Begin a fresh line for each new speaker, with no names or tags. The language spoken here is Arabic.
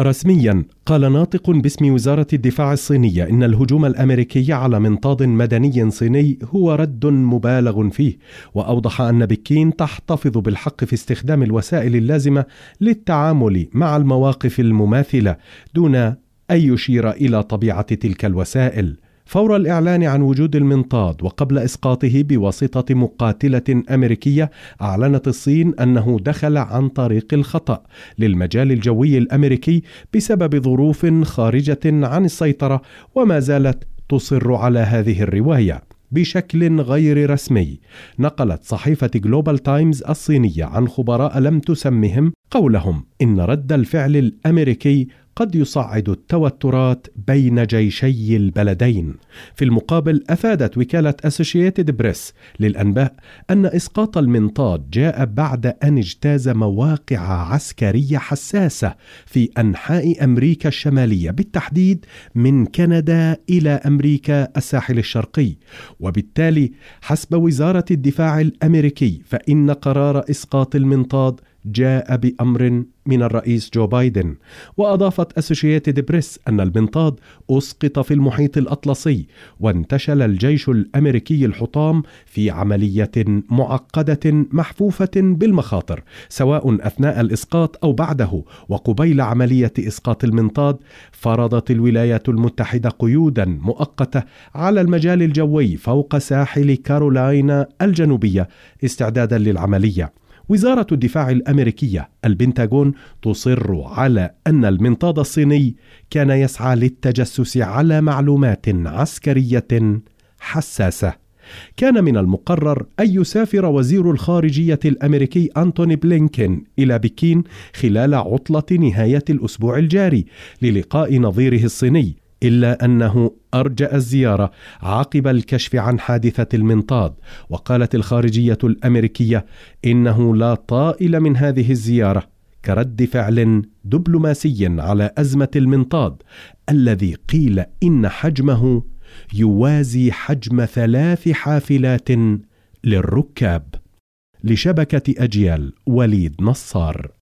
رسميا قال ناطق باسم وزارة الدفاع الصينية إن الهجوم الأمريكي على منطاد مدني صيني هو رد مبالغ فيه وأوضح أن بكين تحتفظ بالحق في استخدام الوسائل اللازمة للتعامل مع المواقف المماثلة دون أن يشير إلى طبيعة تلك الوسائل. فور الإعلان عن وجود المنطاد وقبل إسقاطه بواسطة مقاتلة أمريكية أعلنت الصين أنه دخل عن طريق الخطأ للمجال الجوي الأمريكي بسبب ظروف خارجة عن السيطرة وما زالت تصر على هذه الرواية بشكل غير رسمي. نقلت صحيفة جلوبال تايمز الصينية عن خبراء لم تسمهم قولهم. إن رد الفعل الأمريكي قد يصعد التوترات بين جيشي البلدين. في المقابل أفادت وكالة أسوشيتد بريس للأنباء أن إسقاط المنطاد جاء بعد أن اجتاز مواقع عسكرية حساسة في أنحاء أمريكا الشمالية بالتحديد من كندا إلى أمريكا الساحل الشرقي. وبالتالي حسب وزارة الدفاع الأمريكي فإن قرار إسقاط المنطاد جاء بأمر من الرئيس جو بايدن وأضافت أسوشيتد بريس أن المنطاد أسقط في المحيط الأطلسي وانتشل الجيش الأمريكي الحطام في عملية معقدة محفوفة بالمخاطر سواء أثناء الإسقاط أو بعده وقبيل عملية إسقاط المنطاد فرضت الولايات المتحدة قيودا مؤقتة على المجال الجوي فوق ساحل كارولاينا الجنوبية استعدادا للعملية. وزارة الدفاع الأمريكية البنتاغون تصر على أن المنطاد الصيني كان يسعى للتجسس على معلومات عسكرية حساسة. كان من المقرر أن يسافر وزير الخارجية الأمريكي أنتوني بلينكين إلى بكين خلال عطلة نهاية الأسبوع الجاري للقاء نظيره الصيني. إلا أنه أرجأ الزيارة عقب الكشف عن حادثة المنطاد. وقالت الخارجية الأمريكية إنه لا طائل من هذه الزيارة كرد فعل دبلوماسي على أزمة المنطاد الذي قيل إن حجمه يوازي حجم ثلاث حافلات للركاب. لشبكة أجيال وليد نصار.